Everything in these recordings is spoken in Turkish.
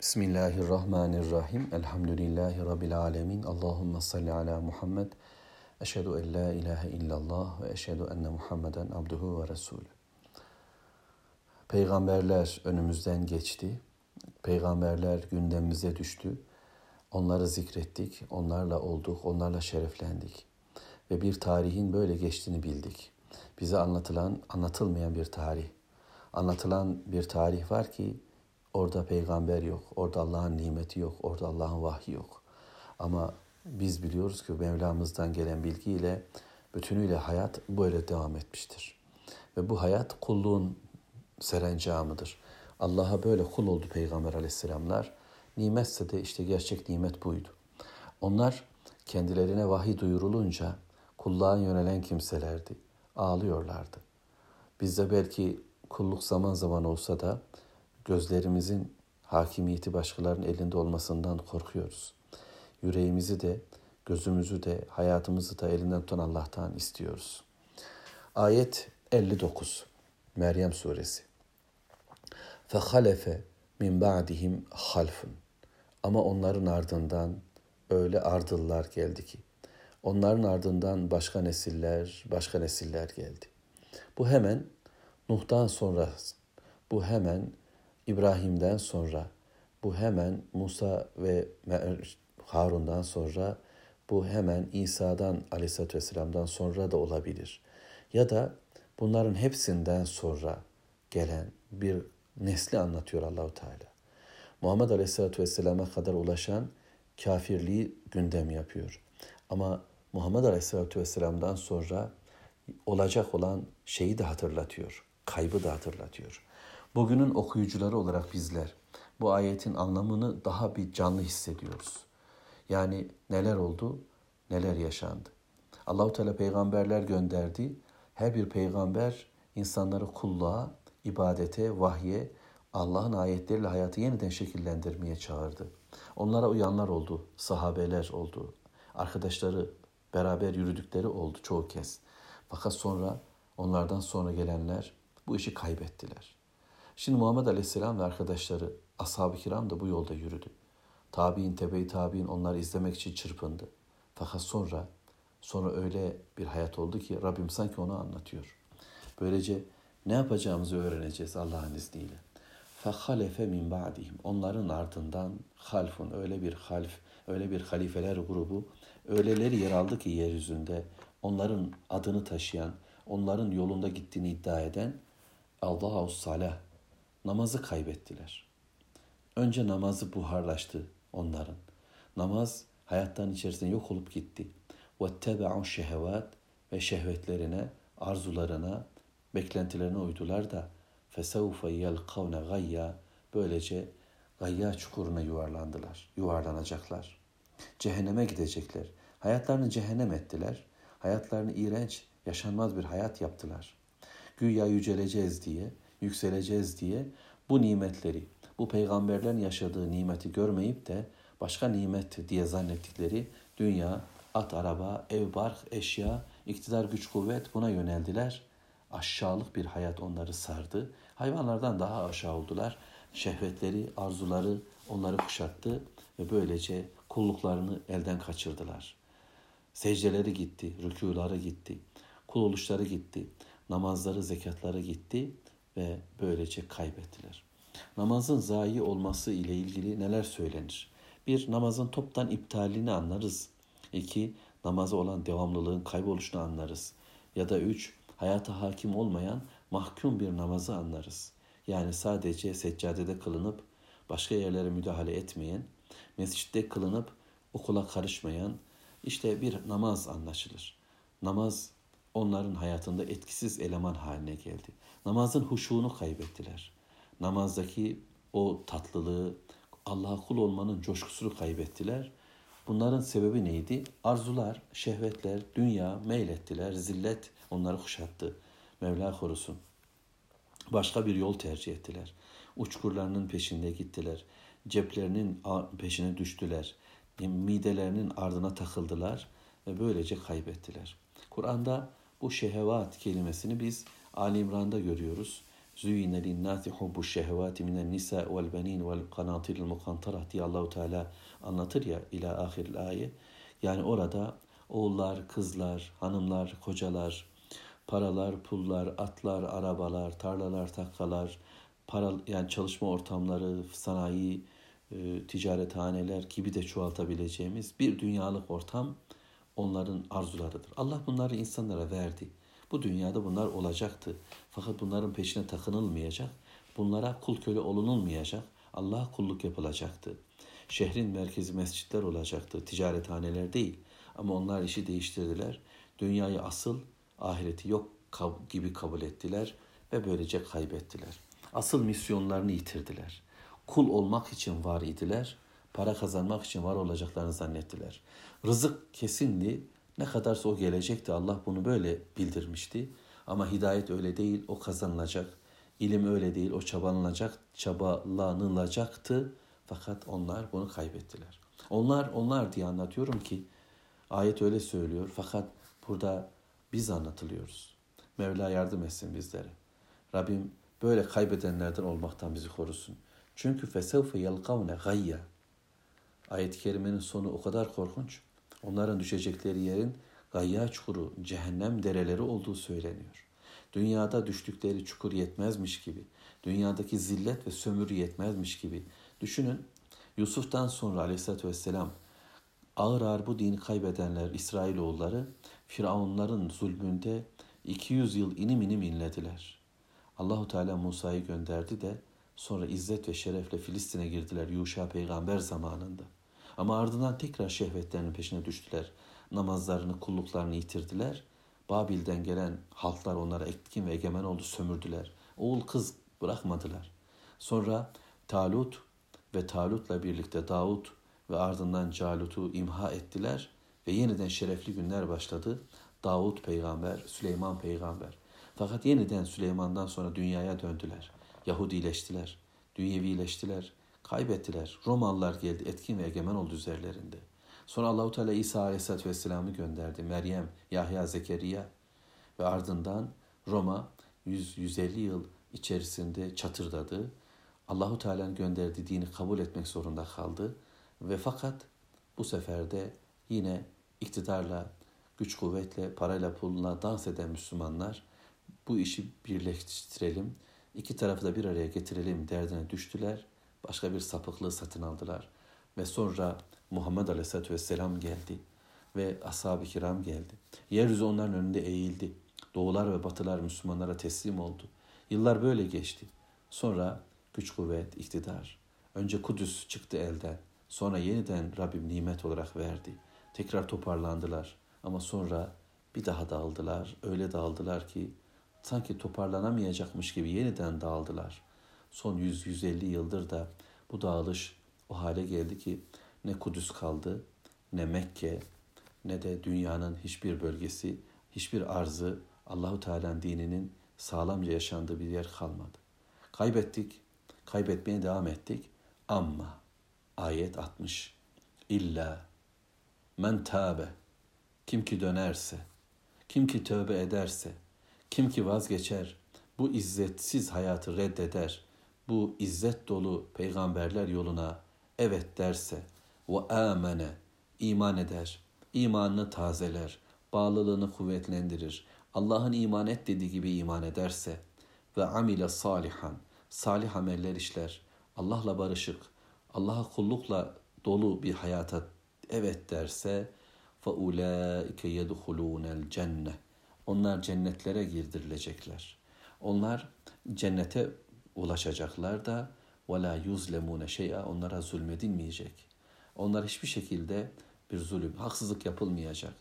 Bismillahirrahmanirrahim. Elhamdülillahi Rabbil alemin. Allahümme salli ala Muhammed. Eşhedü en la ilahe illallah ve eşhedü enne Muhammeden abduhu ve resulü. Peygamberler önümüzden geçti. Peygamberler gündemimize düştü. Onları zikrettik, onlarla olduk, onlarla şereflendik. Ve bir tarihin böyle geçtiğini bildik. Bize anlatılan, anlatılmayan bir tarih. Anlatılan bir tarih var ki Orada peygamber yok, orada Allah'ın nimeti yok, orada Allah'ın vahyi yok. Ama biz biliyoruz ki Mevlamızdan gelen bilgiyle bütünüyle hayat böyle devam etmiştir. Ve bu hayat kulluğun serencamıdır. Allah'a böyle kul oldu Peygamber aleyhisselamlar. Nimetse de işte gerçek nimet buydu. Onlar kendilerine vahiy duyurulunca kulluğa yönelen kimselerdi. Ağlıyorlardı. Bizde belki kulluk zaman zaman olsa da gözlerimizin hakimiyeti başkalarının elinde olmasından korkuyoruz. Yüreğimizi de, gözümüzü de, hayatımızı da elinden tutan Allah'tan istiyoruz. Ayet 59 Meryem Suresi فَخَلَفَ min ba'dihim halfun. Ama onların ardından öyle ardıllar geldi ki onların ardından başka nesiller, başka nesiller geldi. Bu hemen Nuh'tan sonra, bu hemen İbrahim'den sonra, bu hemen Musa ve Harun'dan sonra, bu hemen İsa'dan aleyhissalatü vesselam'dan sonra da olabilir. Ya da bunların hepsinden sonra gelen bir nesli anlatıyor Allahu Teala. Muhammed Aleyhisselatü Vesselam'a kadar ulaşan kafirliği gündem yapıyor. Ama Muhammed Aleyhisselatü Vesselam'dan sonra olacak olan şeyi de hatırlatıyor. Kaybı da hatırlatıyor. Bugünün okuyucuları olarak bizler bu ayetin anlamını daha bir canlı hissediyoruz. Yani neler oldu, neler yaşandı. Allahu Teala peygamberler gönderdi. Her bir peygamber insanları kulluğa, ibadete, vahye, Allah'ın ayetleriyle hayatı yeniden şekillendirmeye çağırdı. Onlara uyanlar oldu, sahabeler oldu, arkadaşları beraber yürüdükleri oldu çoğu kez. Fakat sonra onlardan sonra gelenler bu işi kaybettiler. Şimdi Muhammed Aleyhisselam ve arkadaşları, ashab-ı kiram da bu yolda yürüdü. Tabi'in, tebe-i tabi'in onları izlemek için çırpındı. Fakat sonra, sonra öyle bir hayat oldu ki Rabbim sanki onu anlatıyor. Böylece ne yapacağımızı öğreneceğiz Allah'ın izniyle. فَخَلَفَ مِنْ بَعْدِهِمْ Onların ardından halfun, öyle bir half, öyle bir halifeler grubu, öyleleri yer aldı ki yeryüzünde onların adını taşıyan, onların yolunda gittiğini iddia eden Allahu Salah namazı kaybettiler. Önce namazı buharlaştı onların. Namaz hayattan içerisinde yok olup gitti. وَاتَّبَعُوا şehvat ve şehvetlerine, arzularına, beklentilerine uydular da فَسَوْفَ يَلْقَوْنَ gayya Böylece gayya çukuruna yuvarlandılar, yuvarlanacaklar. Cehenneme gidecekler. Hayatlarını cehennem ettiler. Hayatlarını iğrenç, yaşanmaz bir hayat yaptılar. Güya yüceleceğiz diye, yükseleceğiz diye bu nimetleri, bu peygamberlerin yaşadığı nimeti görmeyip de başka nimet diye zannettikleri dünya, at, araba, ev, bark, eşya, iktidar, güç, kuvvet buna yöneldiler. Aşağılık bir hayat onları sardı. Hayvanlardan daha aşağı oldular. Şehvetleri, arzuları onları kuşattı ve böylece kulluklarını elden kaçırdılar. Secdeleri gitti, rükuları gitti, kul oluşları gitti, namazları, zekatları gitti ve böylece kaybettiler. Namazın zayi olması ile ilgili neler söylenir? Bir, namazın toptan iptalini anlarız. İki, namaza olan devamlılığın kayboluşunu anlarız. Ya da üç, hayata hakim olmayan mahkum bir namazı anlarız. Yani sadece seccadede kılınıp başka yerlere müdahale etmeyen, mescitte kılınıp okula karışmayan işte bir namaz anlaşılır. Namaz onların hayatında etkisiz eleman haline geldi. Namazın huşuğunu kaybettiler. Namazdaki o tatlılığı, Allah'a kul olmanın coşkusunu kaybettiler. Bunların sebebi neydi? Arzular, şehvetler, dünya meylettiler, zillet onları kuşattı. Mevla korusun. Başka bir yol tercih ettiler. Uçkurlarının peşinde gittiler. Ceplerinin peşine düştüler. Midelerinin ardına takıldılar ve böylece kaybettiler. Kur'an'da bu şehevat kelimesini biz Ali İmran'da görüyoruz. Züyine linnâti hubbu şehvâti minen nisa vel benin vel kanatiril mukantarah diye Allahu Teala anlatır ya ila ahiril ayet. Yani orada oğullar, kızlar, hanımlar, kocalar, paralar, pullar, atlar, arabalar, tarlalar, takkalar, para yani çalışma ortamları, sanayi, e, ticarethaneler gibi de çoğaltabileceğimiz bir dünyalık ortam onların arzularıdır. Allah bunları insanlara verdi. Bu dünyada bunlar olacaktı. Fakat bunların peşine takınılmayacak. Bunlara kul köle olunulmayacak. Allah kulluk yapılacaktı. Şehrin merkezi mescitler olacaktı. Ticarethaneler değil. Ama onlar işi değiştirdiler. Dünyayı asıl, ahireti yok gibi kabul ettiler ve böylece kaybettiler. Asıl misyonlarını yitirdiler. Kul olmak için var idiler, para kazanmak için var olacaklarını zannettiler. Rızık kesindi, ne kadarsa o gelecekti. Allah bunu böyle bildirmişti. Ama hidayet öyle değil, o kazanılacak. İlim öyle değil, o çabalanacak, çabalanılacaktı. Fakat onlar bunu kaybettiler. Onlar, onlar diye anlatıyorum ki ayet öyle söylüyor. Fakat burada biz anlatılıyoruz. Mevla yardım etsin bizlere. Rabbim böyle kaybedenlerden olmaktan bizi korusun. Çünkü fesevfe yelkavne gayya. Ayet-i kerimenin sonu o kadar korkunç. Onların düşecekleri yerin gayya çukuru, cehennem dereleri olduğu söyleniyor. Dünyada düştükleri çukur yetmezmiş gibi, dünyadaki zillet ve sömürü yetmezmiş gibi. Düşünün Yusuf'tan sonra aleyhissalatü vesselam ağır ağır bu dini kaybedenler İsrailoğulları Firavunların zulmünde 200 yıl inim inim inlediler. Allahu Teala Musa'yı gönderdi de sonra izzet ve şerefle Filistin'e girdiler Yuşa peygamber zamanında. Ama ardından tekrar şehvetlerinin peşine düştüler. Namazlarını, kulluklarını yitirdiler. Babil'den gelen halklar onlara etkin ve egemen oldu, sömürdüler. Oğul kız bırakmadılar. Sonra Talut ve Talut'la birlikte Davut ve ardından Calut'u imha ettiler ve yeniden şerefli günler başladı. Davut peygamber, Süleyman peygamber. Fakat yeniden Süleyman'dan sonra dünyaya döndüler. Yahudileştiler, dünyevileştiler, kaybettiler. Romalılar geldi, etkin ve egemen oldu üzerlerinde. Sonra Allahu Teala İsa Aleyhisselatü Vesselam'ı gönderdi. Meryem, Yahya, Zekeriya ve ardından Roma 100-150 yıl içerisinde çatırdadı. Allahu Teala'nın gönderdiği dini kabul etmek zorunda kaldı ve fakat bu sefer de yine iktidarla, güç kuvvetle, parayla, pulla dans eden Müslümanlar bu işi birleştirelim, iki tarafı da bir araya getirelim derdine düştüler. Başka bir sapıklığı satın aldılar. Ve sonra Muhammed Aleyhisselatü Vesselam geldi ve ashab-ı kiram geldi. Yeryüzü onların önünde eğildi. Doğular ve batılar Müslümanlara teslim oldu. Yıllar böyle geçti. Sonra güç kuvvet, iktidar. Önce Kudüs çıktı elden. Sonra yeniden Rabbim nimet olarak verdi. Tekrar toparlandılar. Ama sonra bir daha dağıldılar. Öyle dağıldılar ki sanki toparlanamayacakmış gibi yeniden dağıldılar. Son 100-150 yıldır da bu dağılış o hale geldi ki ne Kudüs kaldı, ne Mekke, ne de dünyanın hiçbir bölgesi, hiçbir arzı Allahu Teala'nın dininin sağlamca yaşandığı bir yer kalmadı. Kaybettik, kaybetmeye devam ettik ama ayet 60 İlla men tabe kim ki dönerse, kim ki tövbe ederse, kim ki vazgeçer, bu izzetsiz hayatı reddeder, bu izzet dolu peygamberler yoluna evet derse ve amene iman eder, imanını tazeler, bağlılığını kuvvetlendirir, Allah'ın iman et dediği gibi iman ederse ve amile salihan, salih ameller işler, Allah'la barışık, Allah'a kullukla dolu bir hayata evet derse فَاُولَٰئِكَ يَدْخُلُونَ الْجَنَّةِ Onlar cennetlere girdirilecekler. Onlar cennete ulaşacaklar da وَلَا يُزْلَمُونَ şey'a Onlara zulmedilmeyecek. Onlar hiçbir şekilde bir zulüm, haksızlık yapılmayacak.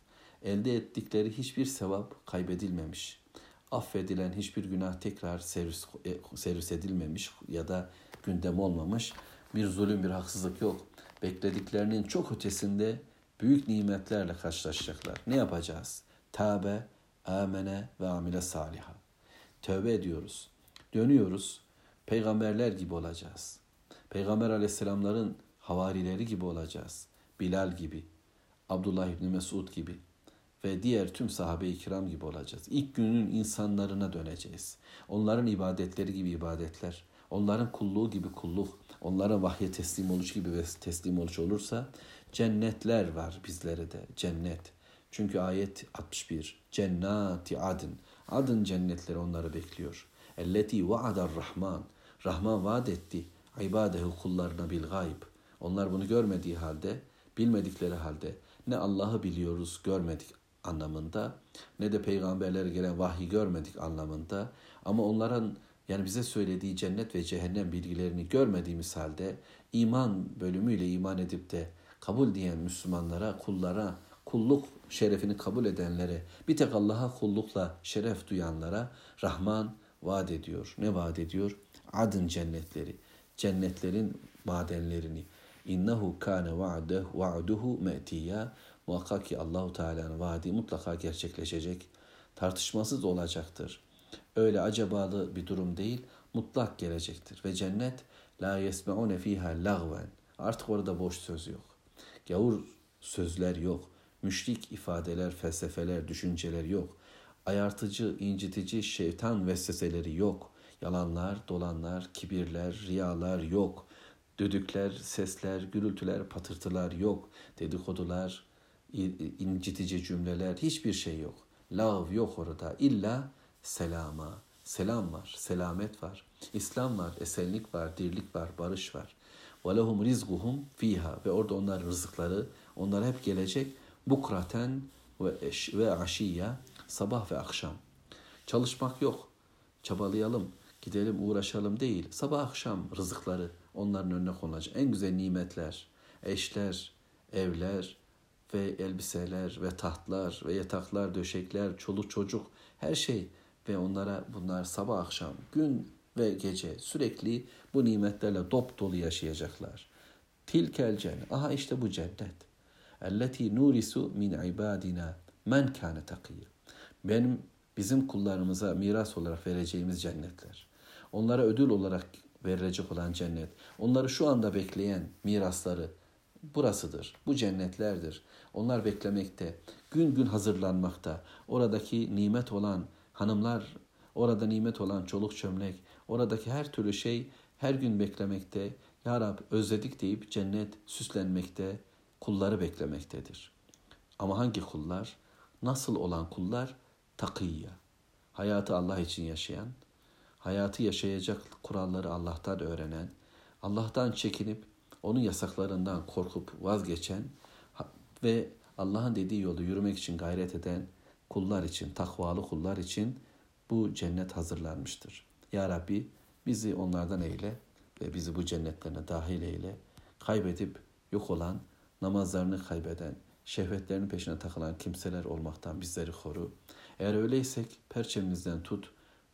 Elde ettikleri hiçbir sevap kaybedilmemiş. Affedilen hiçbir günah tekrar servis, e, servis edilmemiş ya da gündem olmamış. Bir zulüm, bir haksızlık yok. Beklediklerinin çok ötesinde büyük nimetlerle karşılaşacaklar. Ne yapacağız? Tâbe, amene ve amile saliha. Tövbe ediyoruz. Dönüyoruz. Peygamberler gibi olacağız. Peygamber aleyhisselamların havarileri gibi olacağız. Bilal gibi, Abdullah İbni Mesud gibi, ve diğer tüm sahabe-i kiram gibi olacağız. İlk günün insanlarına döneceğiz. Onların ibadetleri gibi ibadetler, onların kulluğu gibi kulluk, onlara vahye teslim oluş gibi ve teslim oluş olursa cennetler var bizlere de cennet. Çünkü ayet 61 cennati adın adın cennetleri onları bekliyor. Elleti vaadar rahman Rahman vaat etti ibadehu kullarına bil gayb. Onlar bunu görmediği halde, bilmedikleri halde ne Allah'ı biliyoruz, görmedik anlamında ne de peygamberlere gelen vahyi görmedik anlamında ama onların yani bize söylediği cennet ve cehennem bilgilerini görmediğimiz halde iman bölümüyle iman edip de kabul diyen Müslümanlara, kullara, kulluk şerefini kabul edenlere, bir tek Allah'a kullukla şeref duyanlara Rahman vaat ediyor. Ne vaat ediyor? Adın cennetleri. Cennetlerin madenlerini. İnnehu kâne va'dehu va'duhu me'tiyya. Muhakkak ki Allahu Teala'nın vaadi mutlaka gerçekleşecek. Tartışmasız olacaktır. Öyle acabalı bir durum değil, mutlak gelecektir. Ve cennet la yesme'une fiha lagven. Artık orada boş söz yok. Gavur sözler yok. Müşrik ifadeler, felsefeler, düşünceler yok. Ayartıcı, incitici şeytan vesveseleri yok. Yalanlar, dolanlar, kibirler, riyalar yok. Düdükler, sesler, gürültüler, patırtılar yok. Dedikodular, incitici cümleler, hiçbir şey yok. Lav yok orada. İlla selama. Selam var, selamet var. İslam var, esenlik var, dirlik var, barış var. وَلَهُمْ rizguhum fiha Ve orada onlar rızıkları, onlar hep gelecek. Bukraten ve, eş, ve aşiyya, sabah ve akşam. Çalışmak yok. Çabalayalım, gidelim uğraşalım değil. Sabah akşam rızıkları onların önüne konulacak. En güzel nimetler, eşler, evler ve elbiseler ve tahtlar ve yataklar, döşekler, çoluk çocuk her şey ve onlara bunlar sabah akşam, gün ve gece sürekli bu nimetlerle dop dolu yaşayacaklar. Tilkel cennet. Aha işte bu cennet. Elleti nurisu min ibadina men kâne takiyya. Benim bizim kullarımıza miras olarak vereceğimiz cennetler. Onlara ödül olarak verilecek olan cennet. Onları şu anda bekleyen mirasları burasıdır. Bu cennetlerdir. Onlar beklemekte, gün gün hazırlanmakta. Oradaki nimet olan hanımlar, orada nimet olan çoluk çömlek, oradaki her türlü şey her gün beklemekte. Ya Rab özledik deyip cennet süslenmekte, kulları beklemektedir. Ama hangi kullar? Nasıl olan kullar? Takiyya. Hayatı Allah için yaşayan, hayatı yaşayacak kuralları Allah'tan öğrenen, Allah'tan çekinip onun yasaklarından korkup vazgeçen ve Allah'ın dediği yolu yürümek için gayret eden kullar için, takvalı kullar için bu cennet hazırlanmıştır. Ya Rabbi bizi onlardan eyle ve bizi bu cennetlerine dahil eyle. Kaybedip yok olan, namazlarını kaybeden, şehvetlerinin peşine takılan kimseler olmaktan bizleri koru. Eğer öyleysek perçemimizden tut,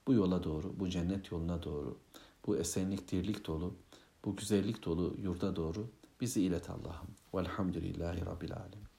bu yola doğru, bu cennet yoluna doğru, bu esenlik, dirlik dolu, bu güzellik dolu yurda doğru bizi ilet Allah'ım. Velhamdülillahi Rabbil Alemin.